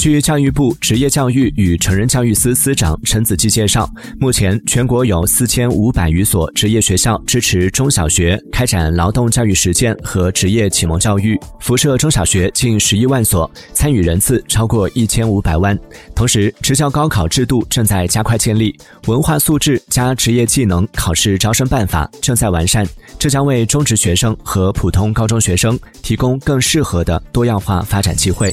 据教育部职业教育与成人教育司司长陈子骥介绍目前全国有四千五百余所职业学校支持中小学开展劳动教育实践和职业启蒙教育辐射中小学近十一万所参与人次超过一千五百万同时职教高考制度正在加快建立文化素质加职业技能考试招生办法正在完善这将为中职学生和普通高中学生提供更适合的多样化发展机会。